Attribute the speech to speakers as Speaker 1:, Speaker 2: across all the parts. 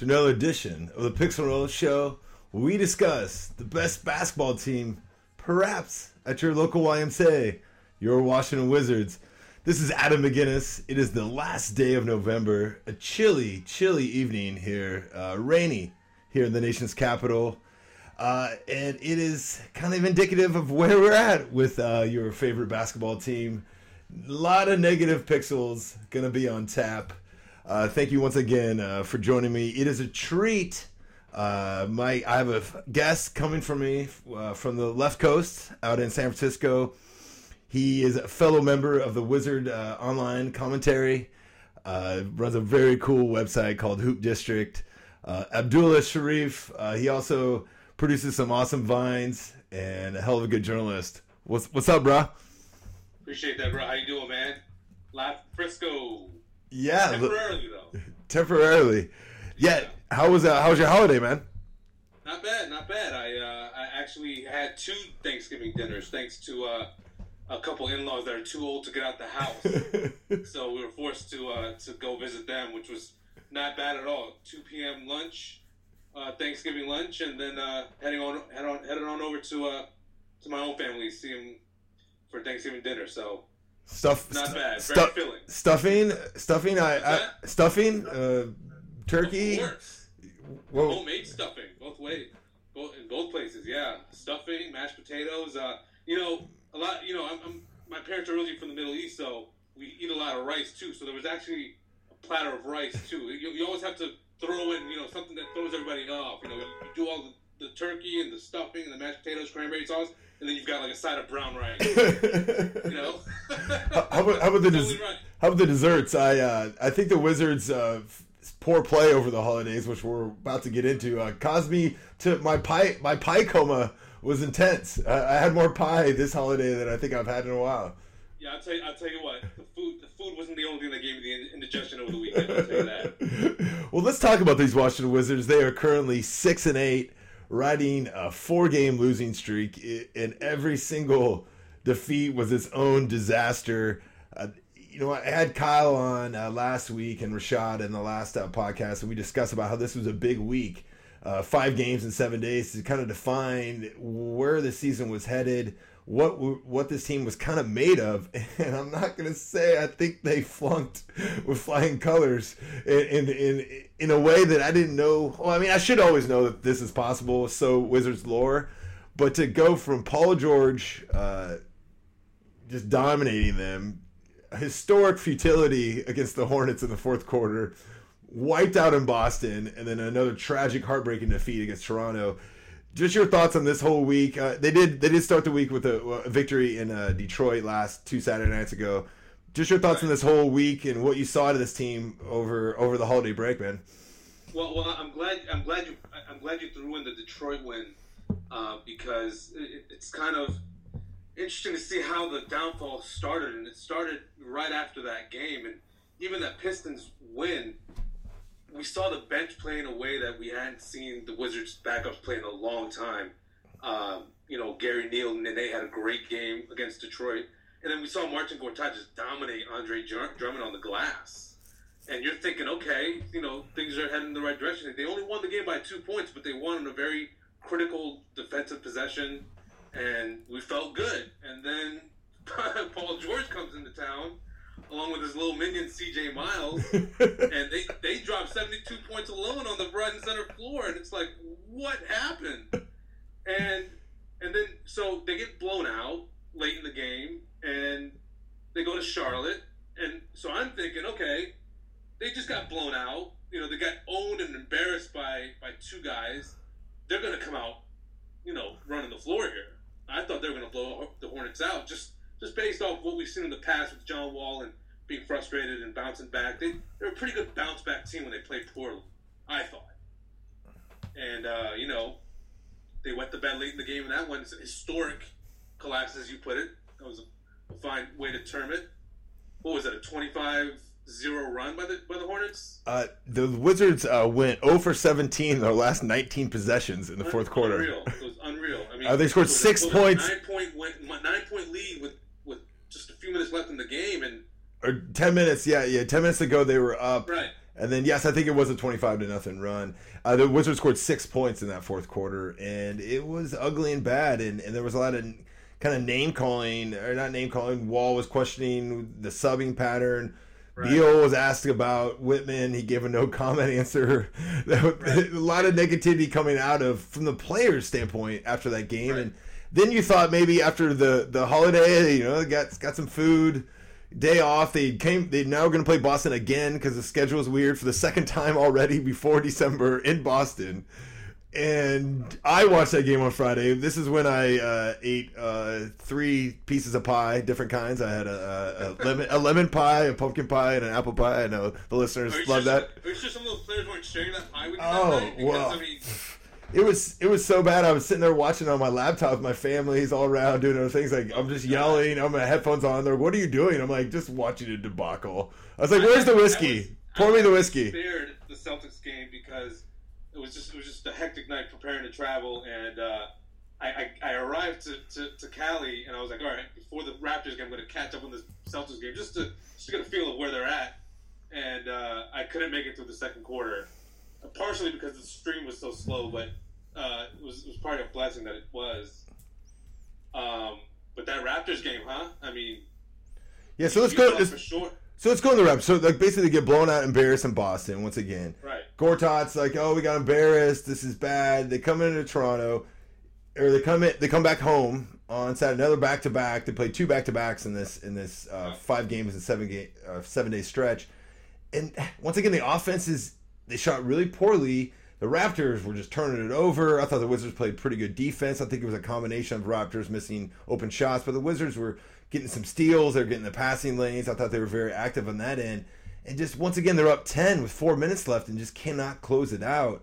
Speaker 1: to another edition of the Pixel Roll Show, where we discuss the best basketball team, perhaps at your local YMCA, your Washington Wizards. This is Adam McGinnis. It is the last day of November, a chilly, chilly evening here, uh, rainy here in the nation's capital. Uh, and it is kind of indicative of where we're at with uh, your favorite basketball team. A lot of negative pixels going to be on tap. Uh, thank you once again uh, for joining me. It is a treat. Uh, my I have a guest coming from me uh, from the left coast out in San Francisco. He is a fellow member of the Wizard uh, Online Commentary. Uh, runs a very cool website called Hoop District. Abdullah Sharif. he also produces some awesome vines and a hell of a good journalist. What's what's up, bro?
Speaker 2: Appreciate that, bro. How you doing, man? Live Frisco.
Speaker 1: Yeah,
Speaker 2: temporarily though.
Speaker 1: Temporarily. Yeah. How was that? how was your holiday, man?
Speaker 2: Not bad, not bad. I uh, I actually had two Thanksgiving dinners thanks to uh, a couple in-laws that are too old to get out the house. so we were forced to uh, to go visit them, which was not bad at all. 2 p.m. lunch, uh, Thanksgiving lunch, and then uh, heading on head on headed on over to uh, to my own family, see them for Thanksgiving dinner. So
Speaker 1: Stuff.
Speaker 2: Not bad.
Speaker 1: stu- Stuffing. Stuffing. I, I stuffing. Uh, turkey.
Speaker 2: Of course.
Speaker 1: Whoa.
Speaker 2: Homemade stuffing, both ways, both in both places. Yeah, stuffing, mashed potatoes. Uh, you know, a lot. You know, I'm, I'm my parents are originally from the Middle East, so we eat a lot of rice too. So there was actually a platter of rice too. You, you always have to throw in, you know, something that throws everybody off. You know, you do all the, the turkey and the stuffing and the mashed potatoes, cranberry sauce, and then you've got like a side of brown rice. You know.
Speaker 1: how, how about, how about the des- how about the desserts? I uh, I think the Wizards' uh, poor play over the holidays, which we're about to get into, uh, caused me to my pie my pie coma was intense. I, I had more pie this holiday than I think I've had in a while.
Speaker 2: Yeah, I'll tell you. I'll tell you what. The food, the food wasn't the only thing that gave me the indigestion over the weekend. I'll tell you that.
Speaker 1: well, let's talk about these Washington Wizards. They are currently six and eight, riding a four-game losing streak, and every single defeat was its own disaster. Uh, you know, I had Kyle on uh, last week and Rashad in the last uh, podcast, and we discussed about how this was a big week. Uh, five games in seven days to kind of define where the season was headed, what what this team was kind of made of. And I'm not gonna say I think they flunked with flying colors in in in, a way that I didn't know. Well, I mean, I should always know that this is possible. So Wizards lore, but to go from Paul George uh, just dominating them, historic futility against the Hornets in the fourth quarter, wiped out in Boston, and then another tragic, heartbreaking defeat against Toronto. Just your thoughts on this whole week? Uh, they did they did start the week with a, a victory in uh, Detroit last two Saturday nights ago. Just your thoughts on this whole week and what you saw out of this team over over the holiday break, man.
Speaker 2: Well, well, I'm glad. I'm glad you. I'm glad you threw in the Detroit win uh, because it, it's kind of interesting to see how the downfall started, and it started right after that game, and even that Pistons win. We saw the bench play in a way that we hadn't seen the Wizards backups play in a long time. Um, you know, Gary Neal and they had a great game against Detroit, and then we saw Marcin Gortat just dominate Andre Dr- Drummond on the glass and you're thinking, okay, you know, things are heading in the right direction. They only won the game by two points, but they won in a very critical defensive possession, and we felt good. And then Paul George comes into town, along with his little minion C.J. Miles, and they they dropped 72 points alone on the right and center floor, and it's like, what happened? And and then so they get blown out late in the game, and they go to Charlotte, and so I'm thinking, okay they just got blown out. You know, they got owned and embarrassed by by two guys. They're going to come out, you know, running the floor here. I thought they were going to blow the Hornets out just just based off what we've seen in the past with John Wall and being frustrated and bouncing back. They they're a pretty good bounce back team when they play poorly. I thought, and uh, you know, they wet the bed late in the game, and that one's a historic collapse, as you put it. That was a, a fine way to term it. What was it? A twenty-five zero run by the by the Hornets.
Speaker 1: Uh, the Wizards uh, went 0 for 17 in their last 19 possessions in the fourth quarter.
Speaker 2: Unreal. It was unreal. I mean,
Speaker 1: Uh, they scored six
Speaker 2: it was a
Speaker 1: points.
Speaker 2: Nine point win, nine point lead with with just a few minutes left in the game, and
Speaker 1: or ten minutes. Yeah, yeah, ten minutes ago they were up.
Speaker 2: Right.
Speaker 1: And then yes, I think it was a twenty-five to nothing run. Uh, the Wizards scored six points in that fourth quarter, and it was ugly and bad. And, and there was a lot of kind of name calling, or not name calling. Wall was questioning the subbing pattern. Right. Beal was asked about Wittman. He gave a no comment answer. Right. a lot of negativity coming out of from the players' standpoint after that game, right. and then you thought maybe after the the holiday, you know, got got some food day off. They came. They now going to play Boston again because the schedule is weird for the second time already before December in Boston. And I watched that game on Friday. This is when I uh, ate uh, three pieces of pie, different kinds. I had a, a, a, lemon, a lemon pie, a pumpkin pie, and an apple pie. I know the listeners love
Speaker 2: sure,
Speaker 1: that.
Speaker 2: Are you sure some of those players weren't sharing that pie with you? Oh
Speaker 1: well. I mean, it was it was so bad. I was sitting there watching on my laptop with my family's all around doing other things. Like I'm just yelling. I'm my headphones on. They're like, what are you doing? I'm like just watching a debacle. I was like, where's the whiskey? Was, Pour me the whiskey.
Speaker 2: Spared the Celtics game because it was just it was just a hectic night preparing to travel, and uh, I, I, I arrived to, to, to Cali, and I was like, all right, before the Raptors game, I'm going to catch up on this Celtics game just to just to get a feel of where they're at. And uh, I couldn't make it through the second quarter partially because the stream was so slow, but uh, it was it was probably a blessing that it was. Um, but that Raptors game, huh? I mean,
Speaker 1: yeah. So let's go. Let's, sure. So let's go in the Raptors. So like basically get blown out, embarrassed in Boston once again.
Speaker 2: Right.
Speaker 1: Gortat's like, oh, we got embarrassed. This is bad. They come into Toronto, or they come in. They come back home on Saturday. Another back to back. They play two back to backs in this in this uh, five games and seven game uh, seven day stretch. And once again, the offense is they shot really poorly. The Raptors were just turning it over. I thought the Wizards played pretty good defense. I think it was a combination of Raptors missing open shots, but the Wizards were getting some steals. They're getting the passing lanes. I thought they were very active on that end. And just once again, they're up 10 with four minutes left and just cannot close it out.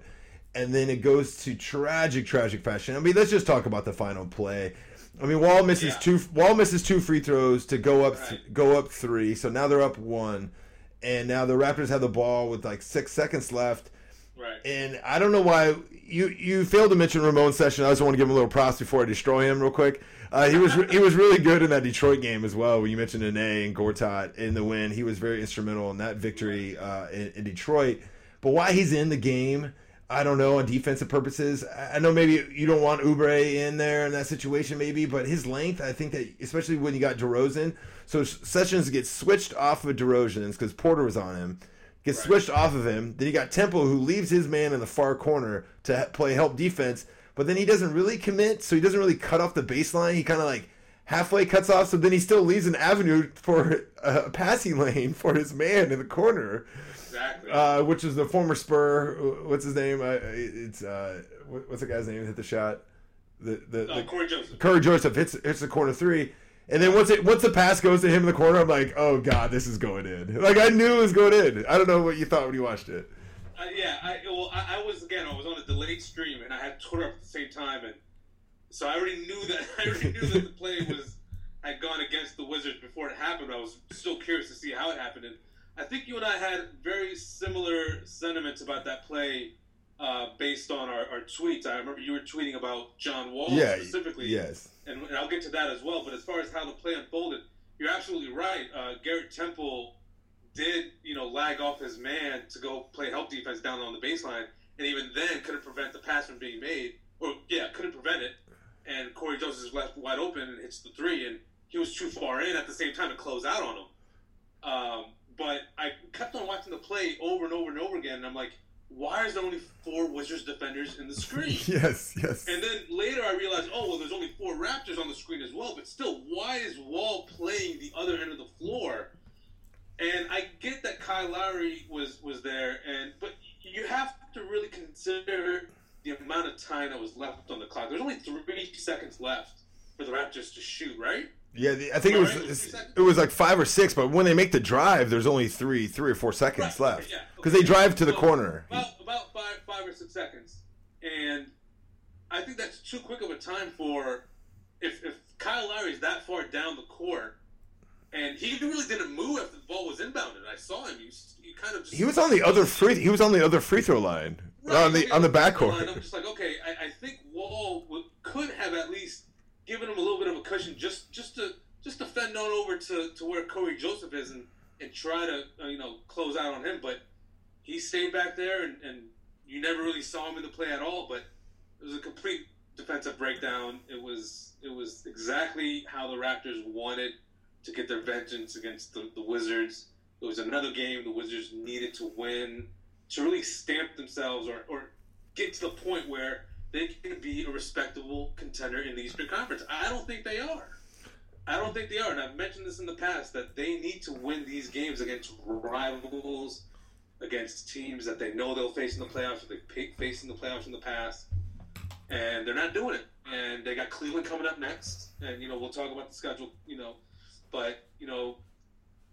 Speaker 1: And then it goes to tragic, tragic fashion. I mean, let's just talk about the final play. I mean, Wall misses yeah. two. Wall misses two free throws to go up, right. th- go up three. So now they're up one and now the Raptors have the ball with like six seconds left.
Speaker 2: Right.
Speaker 1: And I don't know why you you failed to mention Ramon Session. I just want to give him a little props before I destroy him real quick. Uh, he was he was really good in that Detroit game as well. When you mentioned Nene and Gortat in the win, he was very instrumental in that victory uh, in, in Detroit. But why he's in the game? I don't know on defensive purposes. I know maybe you don't want Oubre in there in that situation, maybe, but his length, I think that especially when you got DeRozan, so Sessions gets switched off of DeRozan's because Porter was on him, gets right. switched off of him. Then you got Temple who leaves his man in the far corner to play help defense, but then he doesn't really commit, so he doesn't really cut off the baseline. He kind of like halfway cuts off, so then he still leaves an avenue for a passing lane for his man in the corner.
Speaker 2: Exactly.
Speaker 1: Uh, which is the former Spur. What's his name? Uh, it's uh, what's the guy's name? Hit the shot. The the,
Speaker 2: uh, the Cory Joseph.
Speaker 1: Cory Joseph hits hits the corner three. And then once it once the pass goes to him in the corner, I'm like, oh god, this is going in. Like I knew it was going in. I don't know what you thought when you watched it.
Speaker 2: Uh, yeah, I well, I, I, was again, I was on a delayed stream and I had Twitter up at the same time, and so I already knew that I already knew that the play was had gone against the Wizards before it happened. I was still curious to see how it happened, and I think you and I had very similar sentiments about that play uh, based on our, our, tweets. I remember you were tweeting about John Wall yeah, specifically.
Speaker 1: Yes.
Speaker 2: And, and, I'll get to that as well. But as far as how the play unfolded, you're absolutely right. Uh, Garrett Temple did, you know, lag off his man to go play help defense down on the baseline, and even then couldn't prevent the pass from being made. Or yeah, couldn't prevent it. And Cory Joseph is left wide open and hits the three, and he was too far in at the same time to close out on him. Um, but I kept on watching the play over and over and over again, and I'm like, why is there only four Wizards defenders in the screen?
Speaker 1: yes, yes.
Speaker 2: And then later I realized, oh well, there's only four Raptors on the screen as well. But still, why is Wall playing the other end of the floor? And I get that Kyle Lowry was was there, and but you have to really consider the amount of time that was left on the clock. There's only three seconds left for the Raptors to shoot, right?
Speaker 1: Yeah, I think it was it was like five or six, but when they make the drive, there's only three three or four seconds right. left because okay. they drive to the so, corner.
Speaker 2: About, about five five or six seconds, and I think that's too quick of a time for if if Kyle Lowry's that far down the court, and he really didn't move after the ball was inbounded. I saw him. He, he kind of
Speaker 1: he was on the other free he was on the other free throw line right. on the on the backcourt.
Speaker 2: I'm just like, okay, I, I think Wall could have at least giving him a little bit of a cushion just just to just to fend on over to, to where Cory Joseph is and and try to uh, you know close out on him, but he stayed back there, and, and you never really saw him in the play at all. But it was a complete defensive breakdown. It was it was exactly how the Raptors wanted to get their vengeance against the, the Wizards. It was another game the Wizards needed to win to really stamp themselves or, or get to the point where they can be a respectable contender in the Eastern Conference. I don't think they are. I don't think they are, and I've mentioned this in the past that they need to win these games against rivals, against teams that they know they'll face in the playoffs, or they've faced in the playoffs in the past, and they're not doing it. And they got Cleveland coming up next, and you know we'll talk about the schedule, you know, but you know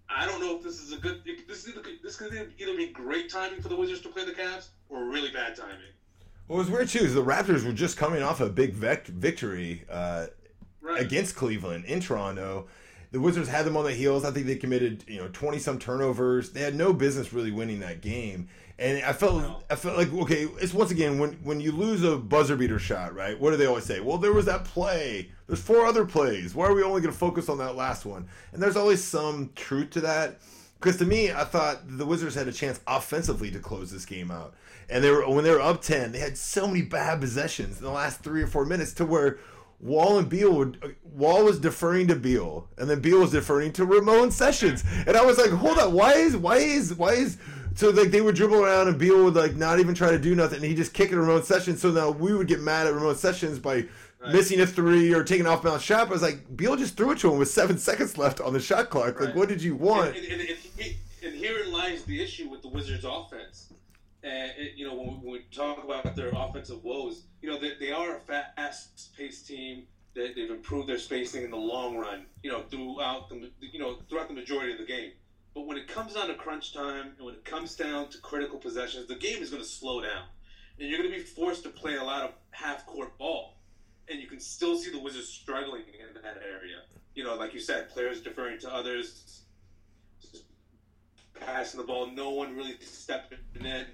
Speaker 2: I don't know if this is a good. This is either, this could either be great timing for the Wizards to play the Cavs or really bad timing.
Speaker 1: Well, it was weird too. Is the Raptors were just coming off a big vec- victory uh, right. against Cleveland in Toronto. The Wizards had them on the heels. I think they committed you know twenty some turnovers. They had no business really winning that game. And I felt no. I felt like okay, it's once again when when you lose a buzzer beater shot, right? What do they always say? Well, there was that play. There's four other plays. Why are we only going to focus on that last one? And there's always some truth to that. Because to me, I thought the Wizards had a chance offensively to close this game out. And they were when they were up ten, they had so many bad possessions in the last three or four minutes to where Wall and Beal would Wall was deferring to Beal, and then Beal was deferring to Ramon Sessions, and I was like, hold on, why is why is why is so like they would dribble around and Beal would like not even try to do nothing, and he just kick at Ramon Sessions. So now we would get mad at Ramon Sessions by right. missing a three or taking off balance shot. But I was like, Beal just threw it to him with seven seconds left on the shot clock. Right. Like, what did you want?
Speaker 2: And, and, and, and, herein lies the issue with the Wizards' offense. And you know, when we, when we, talk about their offensive woes, you know, they, they are a fast-paced team. They, they've improved their spacing in the long run. You know, throughout the you know throughout the majority of the game. But when it comes down to crunch time and when it comes down to critical possessions, the game is going to slow down. And you're going to be forced to play a lot of half court ball. And you can still see the Wizards struggling in that area. You know, like you said, players deferring to others, passing the ball, no one really stepping in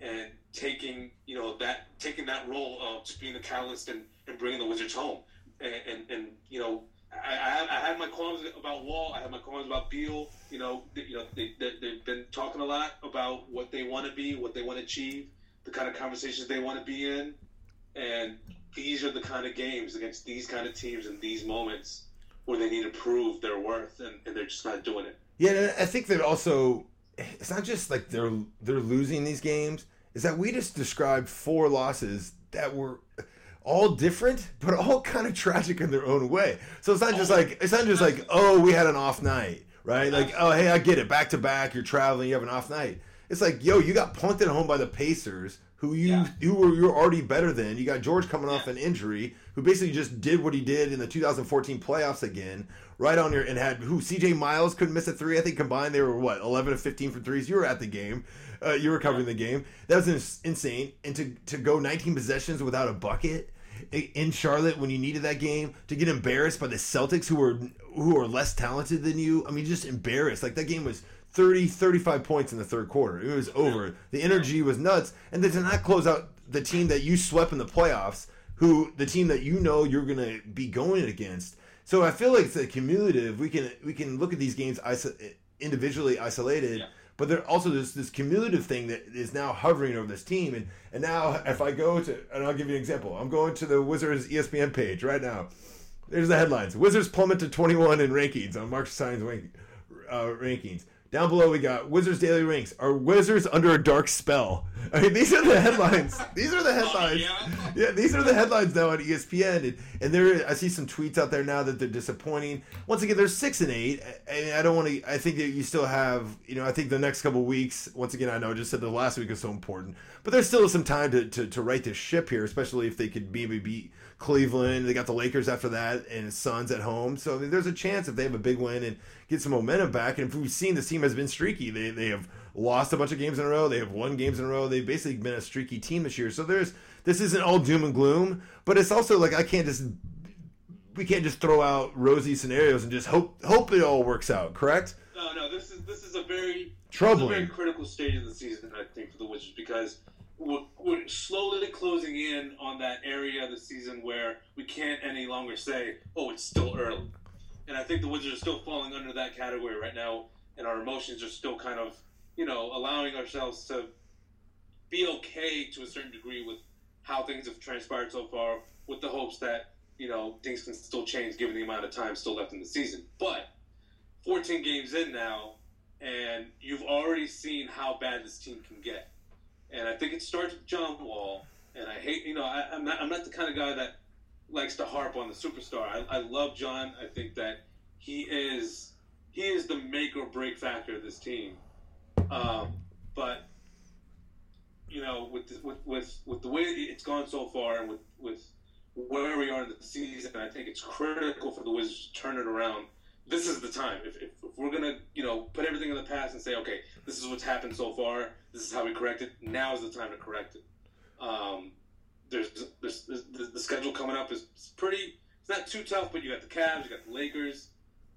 Speaker 2: and taking, you know, that taking that role of just being the catalyst and, and bringing the Wizards home. And, and, and you know, I, I, I had my qualms about Wall. I had my qualms about Beal. You know, they, you know, they, they, they've been talking a lot about what they want to be, what they want to achieve, the kind of conversations they want to be in, and these are the kind of games against these kind of teams in these moments where they need to prove their worth, and, and they're just not doing it.
Speaker 1: Yeah, I think that also it's not just like they're they're losing these games. Is that we just described four losses that were all different, but all kind of tragic in their own way. So it's not just like it's not just like oh we had an off night, right? Like oh hey I get it, back to back, you're traveling, you have an off night. It's like yo you got punked at home by the Pacers, who you yeah. who were you're already better than. You got George coming off an injury, who basically just did what he did in the 2014 playoffs again, right on your and had who CJ Miles couldn't miss a three. I think combined they were what 11 to 15 for threes. You were at the game. Uh, you were covering the game. That was insane. And to to go 19 possessions without a bucket in Charlotte when you needed that game to get embarrassed by the Celtics who were who are less talented than you. I mean, just embarrassed. Like that game was 30 35 points in the third quarter. It was over. The energy was nuts. And then to not close out the team that you swept in the playoffs, who the team that you know you're going to be going against. So I feel like it's a cumulative. We can we can look at these games iso- individually isolated. Yeah but there also there's this cumulative thing that is now hovering over this team. And and now if I go to and I'll give you an example. I'm going to the Wizards ESPN page right now. There's the headlines: Wizards plummet to 21 in rankings on Marc Stein's uh, rankings. Down below, we got Wizards Daily Ranks. Are Wizards under a dark spell? I mean, these are the headlines. These are the headlines. Oh, yeah. yeah, these are the headlines now on ESPN. And, and there, I see some tweets out there now that they're disappointing. Once again, they're six and eight. And I don't want to. I think that you still have. You know, I think the next couple weeks. Once again, I know I just said the last week is so important, but there's still some time to to, to right this ship here, especially if they could maybe beat Cleveland. They got the Lakers after that, and Suns at home. So I mean, there's a chance if they have a big win and get some momentum back. And if we've seen this team has been streaky, they they have lost a bunch of games in a row. They have won games in a row. They've basically been a streaky team this year. So there's this isn't all doom and gloom, but it's also like I can't just we can't just throw out rosy scenarios and just hope hope it all works out. Correct?
Speaker 2: No, no. This is this is a very
Speaker 1: troubling,
Speaker 2: very critical stage of the season. I think for the Wizards because we're, slowly closing in on that area of the season where we can't any longer say, "Oh, it's still early." And I think the Wizards are still falling under that category right now. and our emotions are still kind of, you know, allowing ourselves to be okay to a certain degree with how things have transpired so far, with the hopes that you know things can still change given the amount of time still left in the season. But 14 games in now, and you've already seen how bad this team can get. And I think it starts with John Wall. And I hate, you know, I, am not, I'm not the kind of guy that likes to harp on the superstar. I, I love John. I think that he is he is the make or break factor of this team. Um, but you know, with, the, with with with the way it's gone so far, and with with where we are in the season, I think it's critical for the Wizards to turn it around. This is the time. If, if, if we're gonna, you know, put everything in the past and say, okay, this is what's happened so far. This is how we correct it. Now is the time to correct it. Um, there's, there's, there's the, schedule coming up is pretty. It's not too tough, but you got the Cavs, you got the Lakers,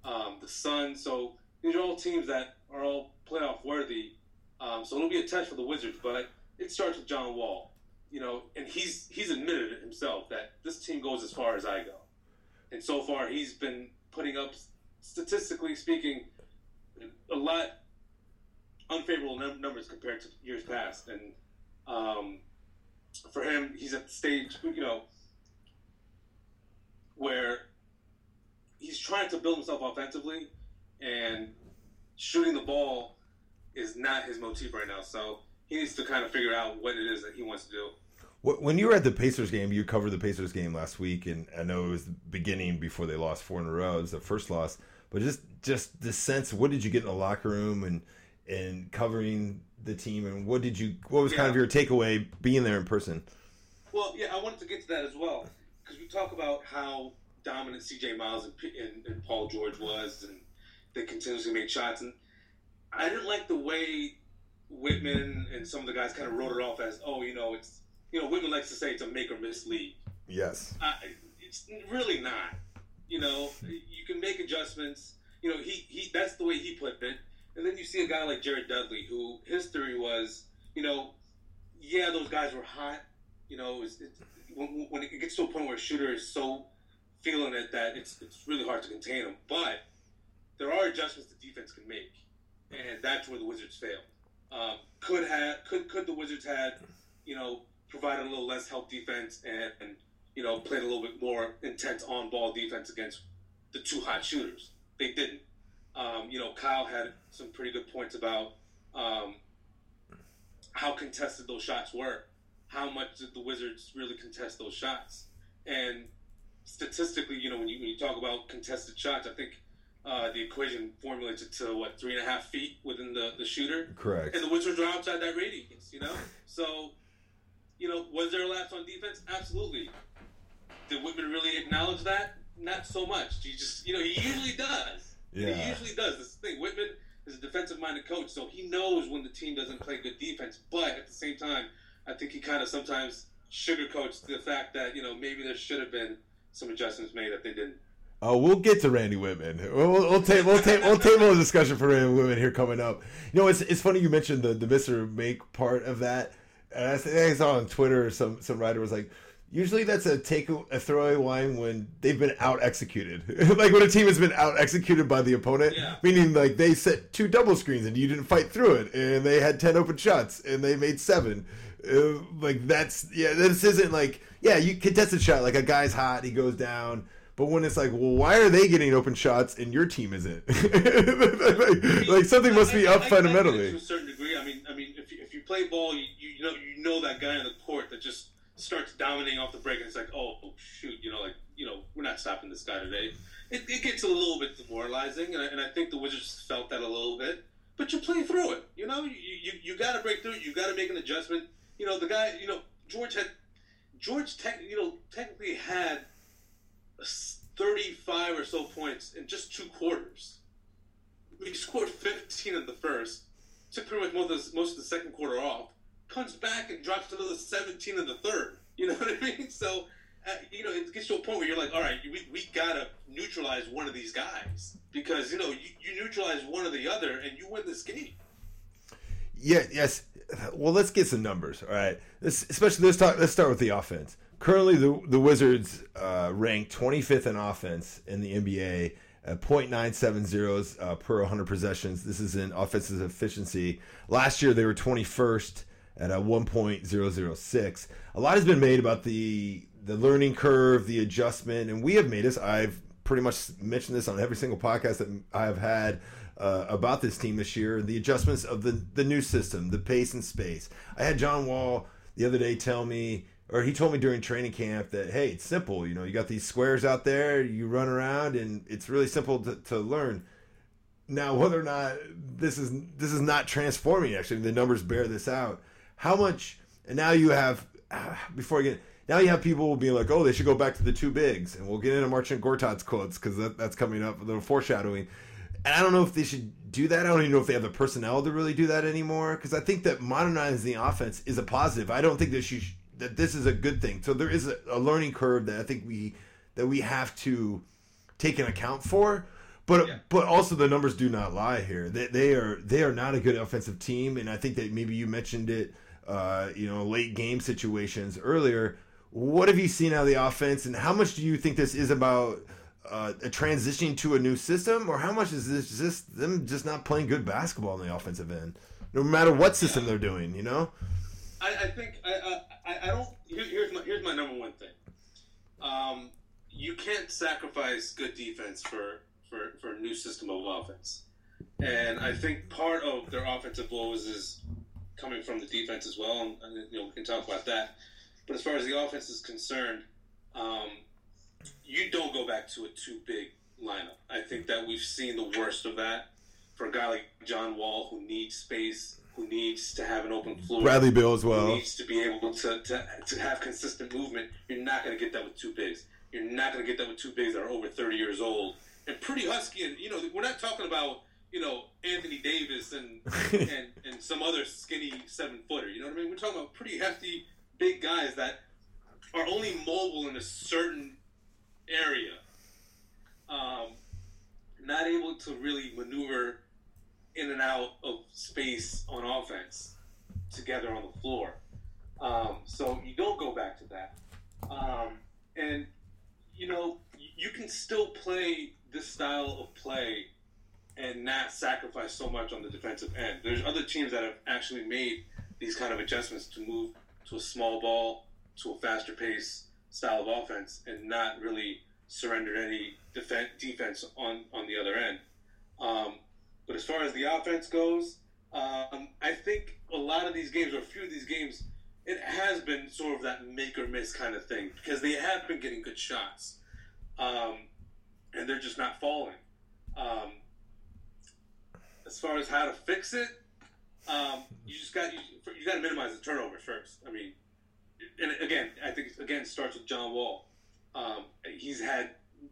Speaker 2: um, the Suns. So these are all teams that are all playoff worthy. Um, so it'll be a test for the Wizards, but it starts with John Wall. You know, and he's he's admitted it himself that this team goes as far as I go, and so far he's been putting up, statistically speaking, a lot unfavorable num- numbers compared to years past, and um, for him, he's at the stage, you know, where he's trying to build himself offensively, and shooting the ball is not his motif right now. So he needs to kind of figure out what it is that he wants to do.
Speaker 1: When you were at the Pacers game, you covered the Pacers game last week, and I know it was the beginning before they lost four in a row. It was the first loss, but just just the sense. What did you get in the locker room and and covering the team, and what did you? What was yeah. kind of your takeaway being there in person?
Speaker 2: Well, yeah, I wanted to get to that as well because we talk about how dominant C.J. Miles and, and, and, Paul George was, and they continuously made shots, and I didn't like the way Wittman and some of the guys kind of wrote it off as, oh, you know, it's you know, Wittman likes to say it's a make or miss league.
Speaker 1: Yes,
Speaker 2: uh, it's really not. You know, you can make adjustments. You know, he, he that's the way he put it and then you see a guy like Jared Dudley, who his theory was, you know, yeah, those guys were hot. You know, it's, it's, when, when, it gets to a point where a shooter is so feeling it that it's it's really hard to contain them. But there are adjustments the defense can make, and that's where the Wizards failed. Um, could have could could the Wizards had, you know, provided a little less help defense and, and you know played a little bit more intense on ball defense against the two hot shooters. They didn't. Um, you know, Kyle had some pretty good points about um, how contested those shots were. How much did the Wizards really contest those shots? And statistically, you know, when you, when you talk about contested shots, I think uh, the equation formulates it to what three and a half feet within the, the shooter.
Speaker 1: Correct.
Speaker 2: And the Wizards are outside that radius. You know, so you know, was there a lapse on defense? Absolutely. Did Wittman really acknowledge that? Not so much. He just, you know, he usually does. Yeah. He usually does. This thing, Wittman is a defensive minded coach, so he knows when the team doesn't play good defense. But at the same time, I think he kind of sometimes sugarcoats the fact that you know maybe there should have been some adjustments made that they didn't.
Speaker 1: Oh, we'll get to Randy Wittman. We'll, we'll, we'll we'll table a discussion for Randy Wittman here coming up. You know, it's it's funny you mentioned the the Mister Make part of that. And I, I saw on Twitter some some writer was like, Usually that's a take a throwaway line when they've been out executed. like when a team has been out executed by the opponent, yeah. meaning like they set two double screens and you didn't fight through it, and they had ten open shots and they made seven. Uh, like that's yeah, this isn't like yeah, you contested shot like a guy's hot, he goes down. But when it's like, well, why are they getting open shots and your team isn't? like, like, something must be up I, fundamentally.
Speaker 2: to a certain degree, I mean, I mean, if you, if you play ball, you, you know you know that guy on the court that just starts dominating off the break, and it's like, oh shoot, you know, like you know, we're not stopping this guy today. It, it gets a little bit demoralizing, and I, and I, think the Wizards felt that a little bit. But you play through it, you know. You you, you got to break through. You got to make an adjustment. You know, the guy, you know, George had George, tech, you know, technically had thirty-five or so points in just two quarters. He scored fifteen in the first, took pretty much most of the, most of the second quarter off comes back and drops another 17 in the third. You know what I mean? So, uh, you know, it gets to a point where you're like, all right, we, we got to neutralize one of these guys because, you know, you, you neutralize one or the other and you win this game.
Speaker 1: Yeah, yes. Well, let's get some numbers. All right. Especially let's talk. Let's start with the offense. Currently, the the Wizards uh, rank 25th in offense in the NBA at 0.970 uh, per 100 possessions. This is in offensive efficiency. Last year they were 21st at a 1.006. A lot has been made about the the learning curve, the adjustment, and we have made this. I've pretty much mentioned this on every single podcast that I have had uh, about this team this year. The adjustments of the the new system, the pace and space. I had John Wall the other day tell me or he told me during training camp that hey it's simple you know you got these squares out there you run around and it's really simple to, to learn now whether or not this is this is not transforming actually the numbers bear this out how much and now you have before I get now you have people being like oh they should go back to the two bigs and we'll get into Marcin Gortat's quotes because that, that's coming up a little foreshadowing and I don't know if they should do that. I don't even know if they have the personnel to really do that anymore. Because I think that modernizing the offense is a positive. I don't think that you that this is a good thing. So there is a, a, learning curve that I think we that we have to take an account for. But yeah. but also the numbers do not lie here. They, they are they are not a good offensive team, and I think that maybe you mentioned it, uh, you know, late game situations earlier. What have you seen out of the offense, and how much do you think this is about uh, a transitioning to a new system, or how much is this just them just not playing good basketball on the offensive end, no matter what system they're doing? You know.
Speaker 2: I, I think I, I, I don't. Here, here's my here's my number one thing. Um, you can't sacrifice good defense for for for a new system of offense, and I think part of their offensive woes is coming from the defense as well. And, you know, we can talk about that. But as far as the offense is concerned, um, you don't go back to a too big lineup. I think that we've seen the worst of that for a guy like John Wall who needs space who needs to have an open floor.
Speaker 1: Bradley Beal as well.
Speaker 2: Who needs to be able to, to, to have consistent movement. You're not going to get that with two bigs. You're not going to get that with two bigs that are over 30 years old and pretty husky. And, you know, we're not talking about, you know, Anthony Davis and, and, and some other skinny seven footer. You know what I mean? We're talking about pretty hefty, big guys that are only mobile in a certain area. Um, not able to really maneuver in and out of space on offense together on the floor. Um, so you don't go back to that. Um, and, you know, you can still play this style of play and not sacrifice so much on the defensive end. There's other teams that have actually made these kind of adjustments to move to a small ball, to a faster pace style of offense, and not really surrendered any def- defense on, on the other end. Um, but as far as the offense goes, um, I think a lot of these games, or a few of these games, it has been sort of that make or miss kind of thing because they have been getting good shots, um, and they're just not falling. Um, as far as how to fix it, um, you just got you, you got to minimize the turnovers first. I mean, and again, I think again starts with John Wall. Um, he's had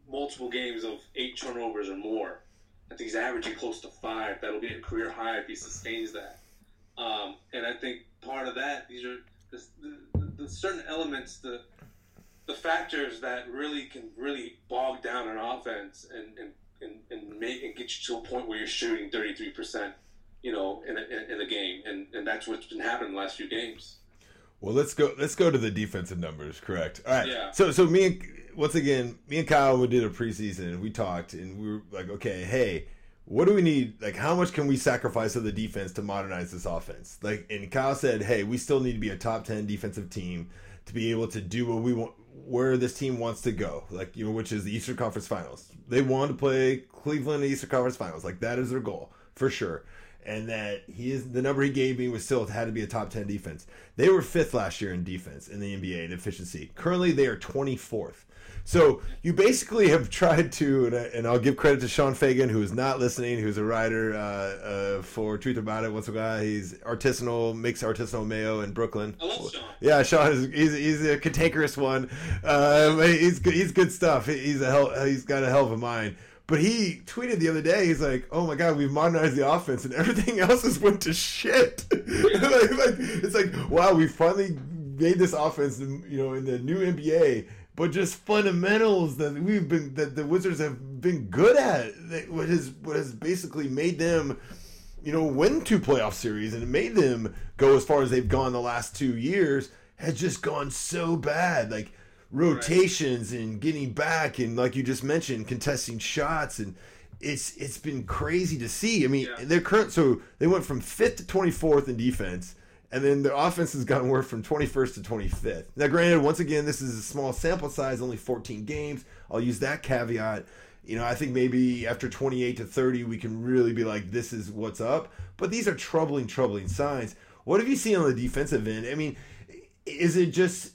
Speaker 2: multiple games of eight turnovers or more. I think he's averaging close to five. That'll be a career high if he sustains that. Um, and I think part of that, these are the, the, the, certain elements, the the factors that really can really bog down an offense and and, and, and make and get you to a point where you're shooting 33 percent, you know, in a, in, a game, and and that's what's been happening the last few games.
Speaker 1: Well, let's go. Let's go to the defensive numbers. Correct. All right.
Speaker 2: Yeah.
Speaker 1: So, so me and once again, me and Kyle we did a preseason. And we talked and we were like, okay, hey, what do we need? Like, how much can we sacrifice of the defense to modernize this offense? Like, and Kyle said, hey, we still need to be a top ten defensive team to be able to do what we want, where this team wants to go. Like, you know, which is the Eastern Conference Finals. They want to play Cleveland in the Eastern Conference Finals. Like, that is their goal for sure and that he is the number he gave me was still had to be a top 10 defense. They were fifth last year in defense in the NBA in efficiency. Currently, they are 24th. So you basically have tried to, and, I, and I'll give credit to Sean Fagan, who is not listening, who's a writer uh, uh, for Truth About It. What's the guy? He's artisanal, makes artisanal mayo in Brooklyn.
Speaker 2: I love Sean.
Speaker 1: Yeah, Sean is he's, he's a cantankerous one. Uh, he's he's good stuff. He's a hell, he's got a hell of a mind. But he tweeted the other day, he's like, "Oh my god, we've modernized the offense, and everything else has went to shit." like, like, it's like, wow, we finally made this offense, you know, in the new NBA, but just fundamentals that we've been that the Wizards have been good at. What has what has basically made them, you know, win two playoff series and made them go as far as they've gone the last two years has just gone so bad. Like rotations and getting back and like you just mentioned, contesting shots and it's it's been crazy to see. I mean,
Speaker 2: Yeah.
Speaker 1: they're current so they went from fifth to twenty fourth in defense. And then the offense has gotten worse from 21st to 25th. Now, granted, once again, this is a small sample size, only 14 games. I'll use that caveat. You know, I think maybe after 28 to 30, we can really be like, this is what's up. But these are troubling, troubling signs. What have you seen on the defensive end? I mean, is it just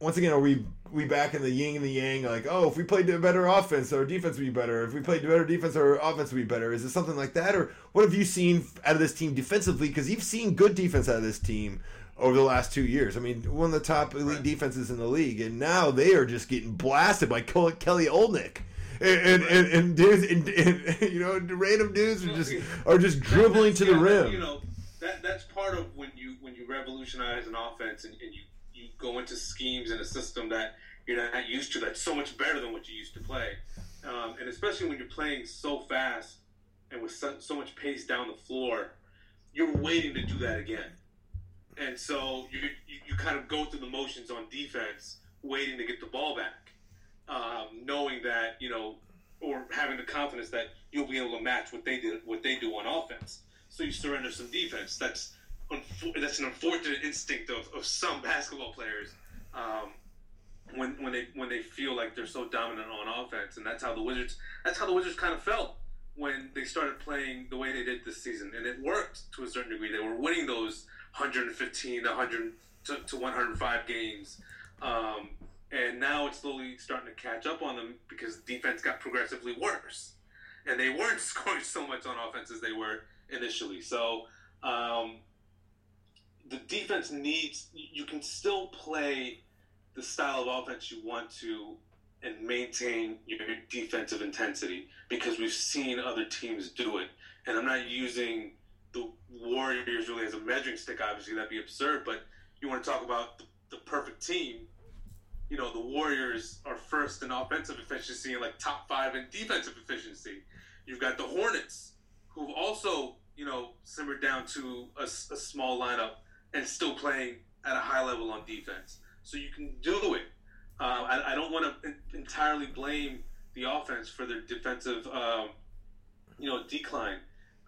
Speaker 1: once again are we we back in the yin and the yang like oh if we played a better offense our defense would be better. If we played better defense our offense would be better. Is it something like that? Or what have you seen out of this team defensively? Because you've seen good defense out of this team over the last two years. I mean one of the top elite
Speaker 2: Right.
Speaker 1: defenses in the league and now they are just getting blasted by Kelly Olynyk and and, and, and dudes and, and, you know random dudes are just are just dribbling to the
Speaker 2: yeah,
Speaker 1: rim.
Speaker 2: You know, that that's part of when you when you revolutionize an offense and, and you go into schemes in a system that you're not used to. That's so much better than what you used to play, um, and especially when you're playing so fast and with so, so much pace down the floor, you're waiting to do that again. And so you, you you kind of go through the motions on defense, waiting to get the ball back, um, knowing that you know, or having the confidence that you'll be able to match what they did, what they do on offense. So you surrender some defense. That's that's an unfortunate instinct of, of some basketball players um, when when they when they feel like they're so dominant on offense, and that's how the Wizards that's how the Wizards kind of felt when they started playing the way they did this season, and it worked to a certain degree. They were winning those 115 to 100 to, to 105 games. Um, and now it's slowly starting to catch up on them because defense got progressively worse, and they weren't scoring so much on offense as they were initially. So um, the defense needs. You can still play the style of offense you want to and maintain your defensive intensity because we've seen other teams do it. And I'm not using the Warriors really as a measuring stick. Obviously, that'd be absurd. But you want to talk about the, the perfect team you know, the Warriors are first in offensive efficiency and like top five in defensive efficiency. You've got the Hornets, who've also, you know, simmered down to a small lineup and still playing at a high level on defense. So you can do it. Uh, I, I don't want to entirely blame the offense for their defensive, um, you know, decline.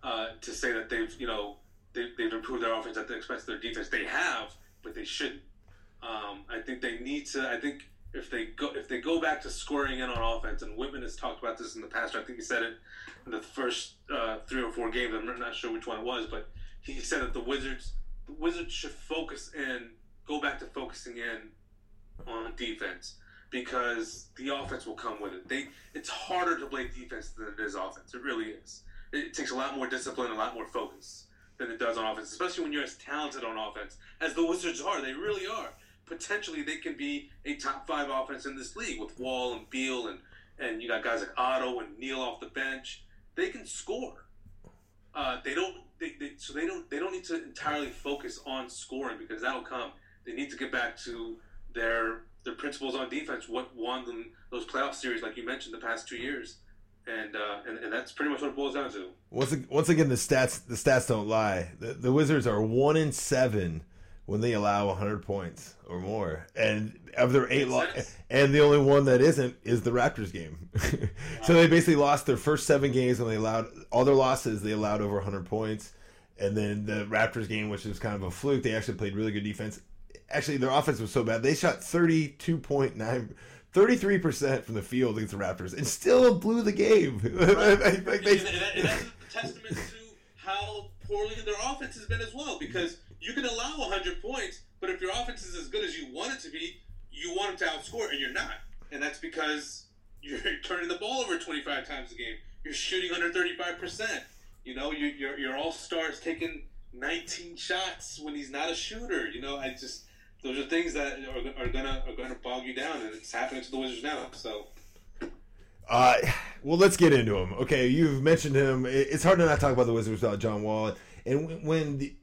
Speaker 2: Uh, to say that they've, you know, they, they've improved their offense at the expense of their defense, they have, but they shouldn't. Um, I think they need to. I think if they go if they go back to scoring in on offense, and Wittman has talked about this in the past. I think he said it in the first uh, three or four games. I'm not sure which one it was, but he said that the Wizards the Wizards should focus in, go back to focusing in on defense because the offense will come with it. They it's harder to play defense than it is offense. It really is. It takes a lot more discipline, a lot more focus than it does on offense, especially when you're as talented on offense as the Wizards are. They really are. Potentially, they can be a top five offense in this league with Wall and Beal and and you got guys like Otto and Neal off the bench. They can score. Uh, they don't. They, they, so they don't. They don't need to entirely focus on scoring because that'll come. They need to get back to their their principles on defense. What won them those playoff series, like you mentioned, the past two years, and uh, and, and that's pretty much what it boils down to.
Speaker 1: Once once again, the stats the stats don't lie. The, the Wizards are one in seven when they allow 100 points or more, and of their eight, lo- and the only one that isn't is the Raptors game. so they basically lost their first seven games when they allowed all their losses. They allowed over 100 points, and then the Raptors game, which was kind of a fluke, they actually played really good defense. Actually, their offense was so bad they shot 32.9. 33% from the field against the Raptors and still blew the game. Like,
Speaker 2: and,
Speaker 1: they-
Speaker 2: and that- and that's a testament to how poorly their offense has been as well. Because you can allow 100 points, but if your offense is as good as you want it to be, you want them to outscore, and you're not. And that's because you're turning the ball over 25 times a game. You're shooting under 35%. You know, you, your all stars taking 19 shots when he's not a shooter. You know, I just those are things that are, are gonna are gonna bog you down, and it's happening to the Wizards now. So
Speaker 1: Uh, well, let's get into him. Okay, you've mentioned him. It's hard to not talk about the Wizards without John Wall. And when- the,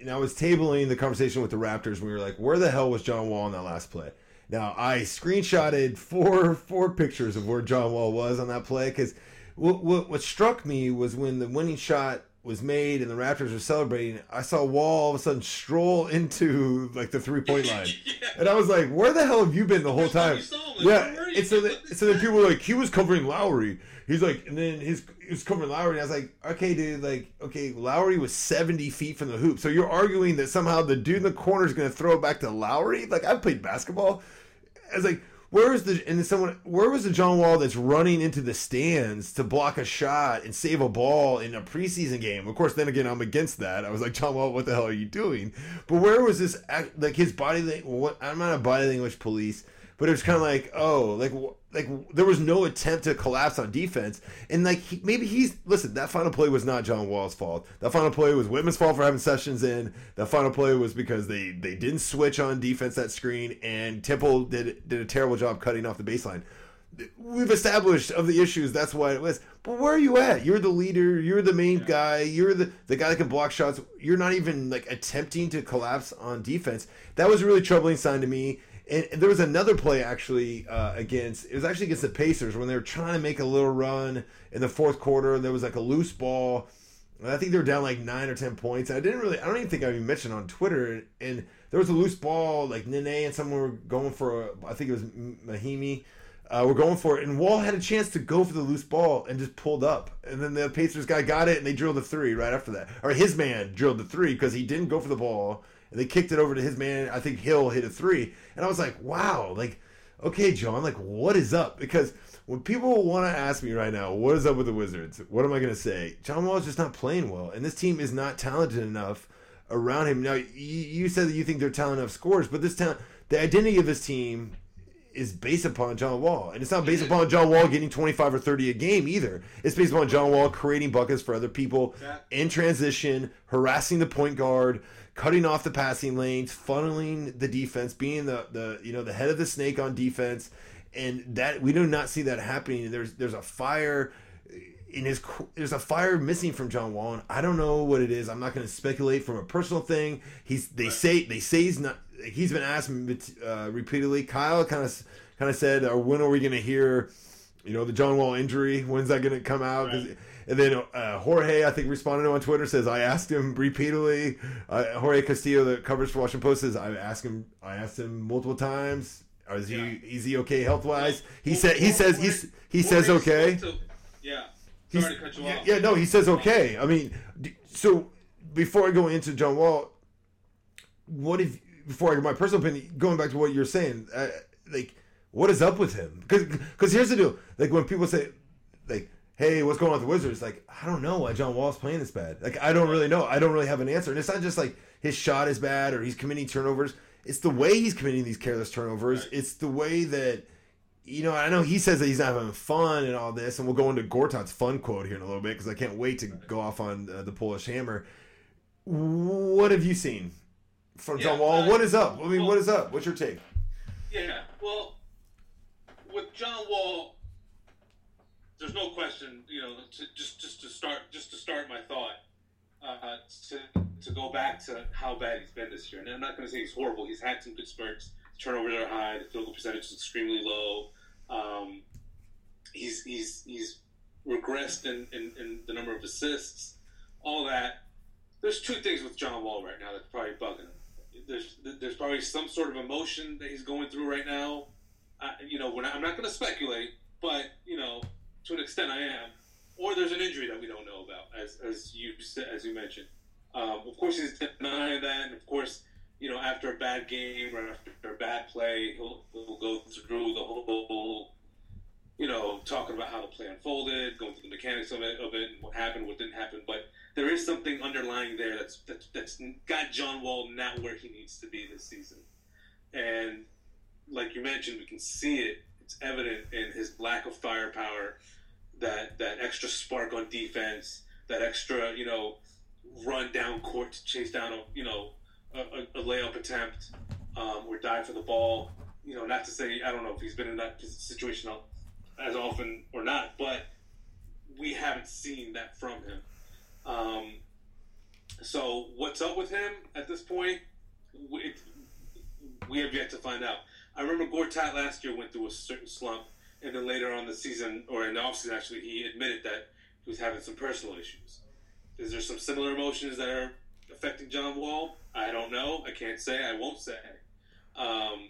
Speaker 1: and I was tabling the conversation with the Raptors, we were like, "Where the hell was John Wall in that last play?" Now I screenshotted four four pictures of where John Wall was on that play because what, what what struck me was when the winning shot was made and the Raptors were celebrating, I saw Wall all of a sudden stroll into like the three point line, yeah. and I was like, "Where the hell have you been the whole time?" yeah, and so, the, so then people were like, "He was covering Lowry." He's like, and then his he was covering Lowry, and I was like, "Okay, dude, like, okay, Lowry was seventy feet from the hoop, so you're arguing that somehow the dude in the corner is going to throw it back to Lowry?" Like, I played basketball. I was like, where is the and someone where was the John Wall that's running into the stands to block a shot and save a ball in a preseason game? Of course, then again, I'm against that. I was like, John Wall, what the hell are you doing? But where was this? Like his body language. I'm not a body language police, but it was kind of like, oh, like like there was no attempt to collapse on defense, and like he, maybe he's listen. That final play was not John Wall's fault. That final play was Wittman's fault for having sessions in. That final play was because they they didn't switch on defense that screen, and Temple did did a terrible job cutting off the baseline. We've established of the issues. That's why it was. But where are you at? You're the leader. You're the main guy. You're the the guy that can block shots. You're not even like attempting to collapse on defense. That was a really troubling sign to me. And, there was another play actually uh, against it was actually against the Pacers when they were trying to make a little run in the fourth quarter and there was like a loose ball. And I think they were down like nine or ten points. I didn't really I don't even think I even mentioned on Twitter and there was a loose ball like Nene and someone were going for a, I think it was Mahinmi. Uh, we're going for it, and Wall had a chance to go for the loose ball and just pulled up, and then the Pacers guy got it, and they drilled the three right after that, or his man drilled the three because he didn't go for the ball, and they kicked it over to his man. I think Hill hit a three, and I was like, wow, like, okay, John, like, what is up? Because when people want to ask me right now, what is up with the Wizards? What am I going to say? John Wall is just not playing well, and this team is not talented enough around him. Now, you, you said that you think they're talented enough scores, but this talent, the identity of this team is based upon John Wall. And it's not based upon John Wall getting 25 or 30 a game either. It's based upon John Wall creating buckets for other people in transition, harassing the point guard, cutting off the passing lanes, funneling the defense, being the the you know the head of the snake on defense, and that we do not see that happening. There's there's a fire in his there's a fire missing from John Wall, and I don't know what it is. I'm not going to speculate from a personal thing. He's they say they say he's not. He's been asked uh, repeatedly. Kyle kind of kind of said, when are we going to hear?" You know the John Wall injury. When's that going to come out? Right and then uh, Jorge, I think, responded on Twitter says, "I asked him repeatedly." Uh, Jorge Castillo, that covers for Washington Post, says, "I asked him. I asked him multiple times. Is he yeah. is he okay health wise?" He well, said he well, says he's he says okay.
Speaker 2: To, yeah. Sorry to cut you
Speaker 1: off. Yeah, no, he says okay. I mean, so before I go into John Wall, what if before I my personal opinion, going back to what you're saying, uh, like what is up with him? Because because here's the deal, like when people say like hey, what's going on with the Wizards? Like, I don't know why John Wall's playing this bad. Like, I don't really know. I don't really have an answer. And it's not just like his shot is bad or he's committing turnovers. It's the way he's committing these careless turnovers. Right. It's the way that, you know, I know he says that he's not having fun and all this. And we'll go into Gortat's fun quote here in a little bit because I can't wait to go off on uh, the Polish Hammer. What have you seen from yeah, John Wall? Uh, what is up? I mean, well, what is up? What's your take?
Speaker 2: Yeah, well, with John Wall, there's no question, you know, to, just just to start just to start my thought, uh, to to go back to how bad he's been this year. And I'm not going to say he's horrible. He's had some good spurts. The turnovers are high. The field goal percentage is extremely low. Um, he's he's he's regressed in, in, in the number of assists. All that. There's two things with John Wall right now that's probably bugging him. There's there's probably some sort of emotion that he's going through right now. I, you know, not, I'm not going to speculate, but you know, to an extent, I am. Or there's an injury that we don't know about, as as you as you mentioned. Um, of course, he's denying that, and of course, you know, after a bad game or after a bad play, he'll, he'll go through the whole, you know, talking about how the play unfolded, going through the mechanics of it, of it, and what happened, what didn't happen. But there is something underlying there that's that, that's got John Wall not where he needs to be this season, and like you mentioned, we can see it. It's evident in his lack of firepower that that extra spark on defense, that extra you know run down court to chase down a you know a, a, layup attempt um, or dive for the ball. You know, not to say I don't know if he's been in that situation as often or not, but we haven't seen that from him. Um, so what's up with him at this point? We, we have yet to find out. I remember Gortat last year went through a certain slump and then later on the season or in the offseason actually he admitted that he was having some personal issues is there some similar emotions that are affecting John Wall? I don't know. I can't say. I won't say. Um,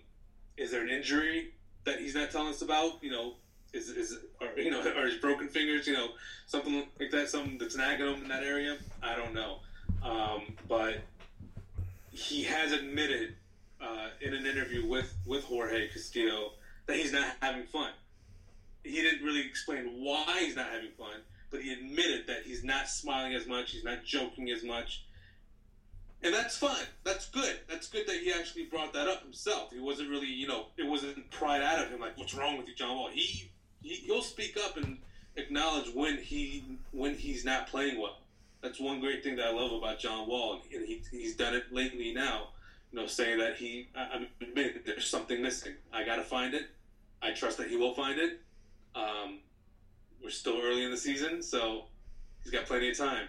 Speaker 2: is there an injury that he's not telling us about? You know, is is or you know, or his broken fingers? You know, something like that. Something that's nagging him in that area. I don't know. Um, but he has admitted uh, in an interview with with Jorge Castillo that he's not having fun. He didn't really explain why he's not having fun, but he admitted that he's not smiling as much, he's not joking as much. And that's fine. That's good. That's good that he actually brought that up himself. He wasn't really, you know, it wasn't pride out of him like, "What's wrong with you, John Wall?" He, he he'll speak up and acknowledge when he when he's not playing well. That's one great thing that I love about John Wall, and he, he's done it lately now. You know, saying that he, I, I admit there's something missing. I got to find it. I trust that he will find it. Um, we're still early in the season, so he's got plenty of time.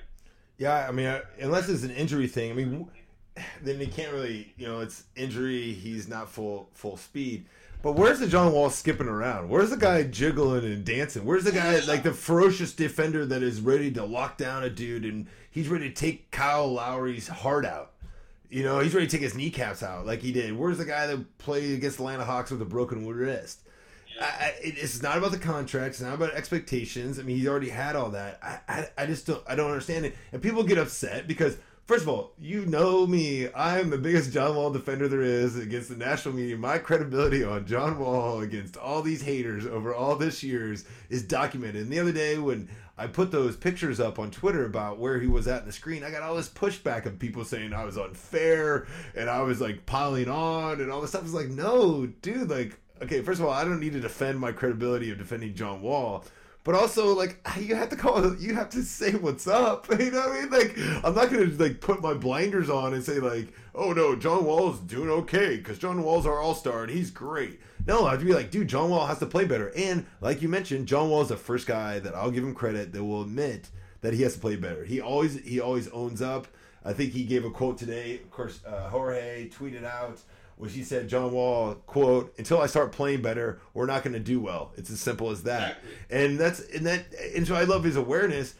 Speaker 1: Yeah, I mean, unless it's an injury thing, I mean, then he can't really, you know, it's injury. He's not full full speed. But where's the John Wall skipping around? Where's the guy jiggling and dancing? Where's the guy like the ferocious defender that is ready to lock down a dude and he's ready to take Kyle Lowry's heart out? You know, he's ready to take his kneecaps out like he did. Where's the guy that played against the Atlanta Hawks with a broken wrist? I, it's not about the contract. It's not about expectations. I mean, he's already had all that. I, I, I just don't. I don't understand it. And people get upset because, first of all, you know me. I am the biggest John Wall defender there is against the national media. My credibility on John Wall against all these haters over all this years is documented. And the other day when I put those pictures up on Twitter about where he was at in the screen. I got all this pushback of people saying I was unfair and I was like piling on and all this stuff. Was like, no, dude, like okay, first of all, I don't need to defend my credibility of defending John Wall. But also, like, you have to call, you have to say what's up. You know what I mean? Like, I'm not gonna like put my blinders on and say like, oh no, John Wall's doing okay because John Wall's our all star and he's great. No, I have to be like, dude, John Wall has to play better. And like you mentioned, John Wall is the first guy that I'll give him credit that will admit that he has to play better. He always he always owns up. I think he gave a quote today. Of course, uh, Jorge tweeted out was he said John Wall quote until I start playing better we're not going to do well. It's as simple as that. And that's and that and so I love his awareness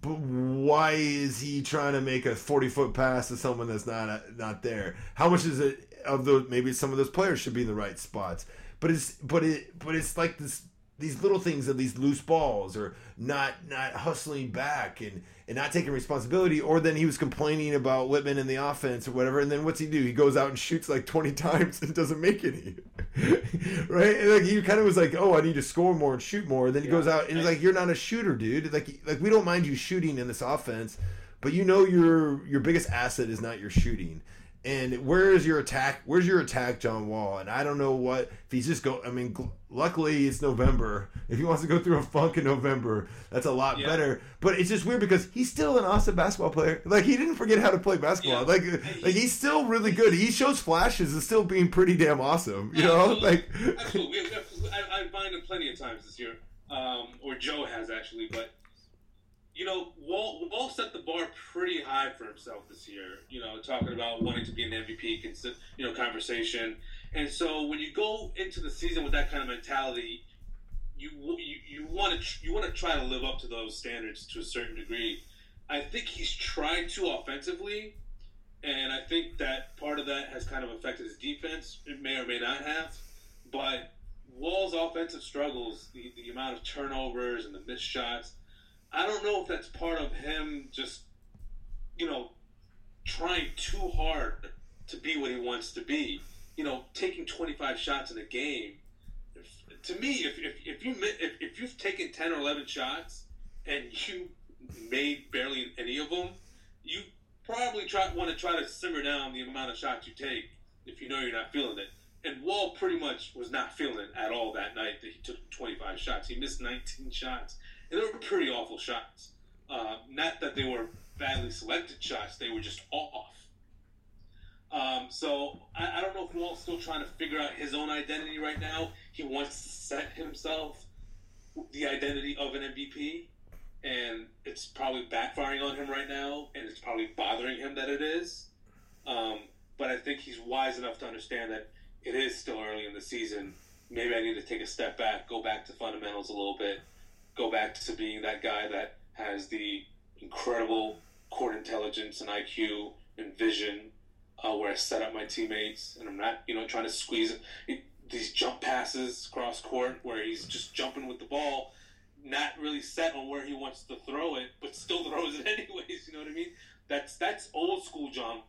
Speaker 1: but why is he trying to make a 40 foot pass to someone that's not not there? How much is it of those maybe some of those players should be in the right spots? But it's but it but it's like this these little things of these loose balls or not not hustling back and and not taking responsibility or then he was complaining about Wittman in the offense or whatever and then what's he do? He goes out and shoots like 20 times and doesn't make any. Right? And like he kind of was like oh I need to score more and shoot more and then he yeah. goes out and he's like you're not a shooter dude. Like like we don't mind you shooting in this offense but you know your your biggest asset is not your shooting and where is your attack? Where's your attack, John Wall? And I don't know what if he's just go. I mean, luckily it's November. If he wants to go through a funk in November, that's a lot yeah. better. But it's just weird because he's still an awesome basketball player. Like he didn't forget how to play basketball. Yeah. Like like he's still really good. He shows flashes of still being pretty damn awesome. You know, like
Speaker 2: absolutely. I, I find him plenty of times this year, um, or Joe has actually, but you know, Wall, set the bar pretty high for himself this year. You know, talking about wanting to be an MVP, you know, conversation. And so when you go into the season with that kind of mentality, you you, you want to you want to try to live up to those standards to a certain degree. I think he's tried to offensively, and I think that part of that has kind of affected his defense. It may or may not have, but Wall's offensive struggles, the, the amount of turnovers and the missed shots I don't know if that's part of him just, you know, trying too hard to be what he wants to be. You know, taking 25 shots in a game. If, to me, if, if, if you if, if you've taken 10 or 11 shots and you made barely any of them, you probably try want to try to simmer down the amount of shots you take if you know you're not feeling it. And Wall pretty much was not feeling it at all that night that he took 25 shots. He missed 19 shots and they were pretty awful shots. Uh, not that they were badly selected shots; they were just off. Um, so I, I, don't know if Walt's still trying to figure out his own identity right now. He wants to set himself the identity of an MVP, and it's probably backfiring on him right now, and it's probably bothering him that it is. Um, but I think he's wise enough to understand that it is still early in the season. Maybe I need to take a step back, go back to fundamentals a little bit, go back to being that guy that has the incredible court intelligence and IQ and vision, uh, where I set up my teammates, and I'm not, you know, trying to squeeze it, these jump passes cross court where he's just jumping with the ball, not really set on where he wants to throw it, but still throws it anyways. You know what I mean? That's that's old school John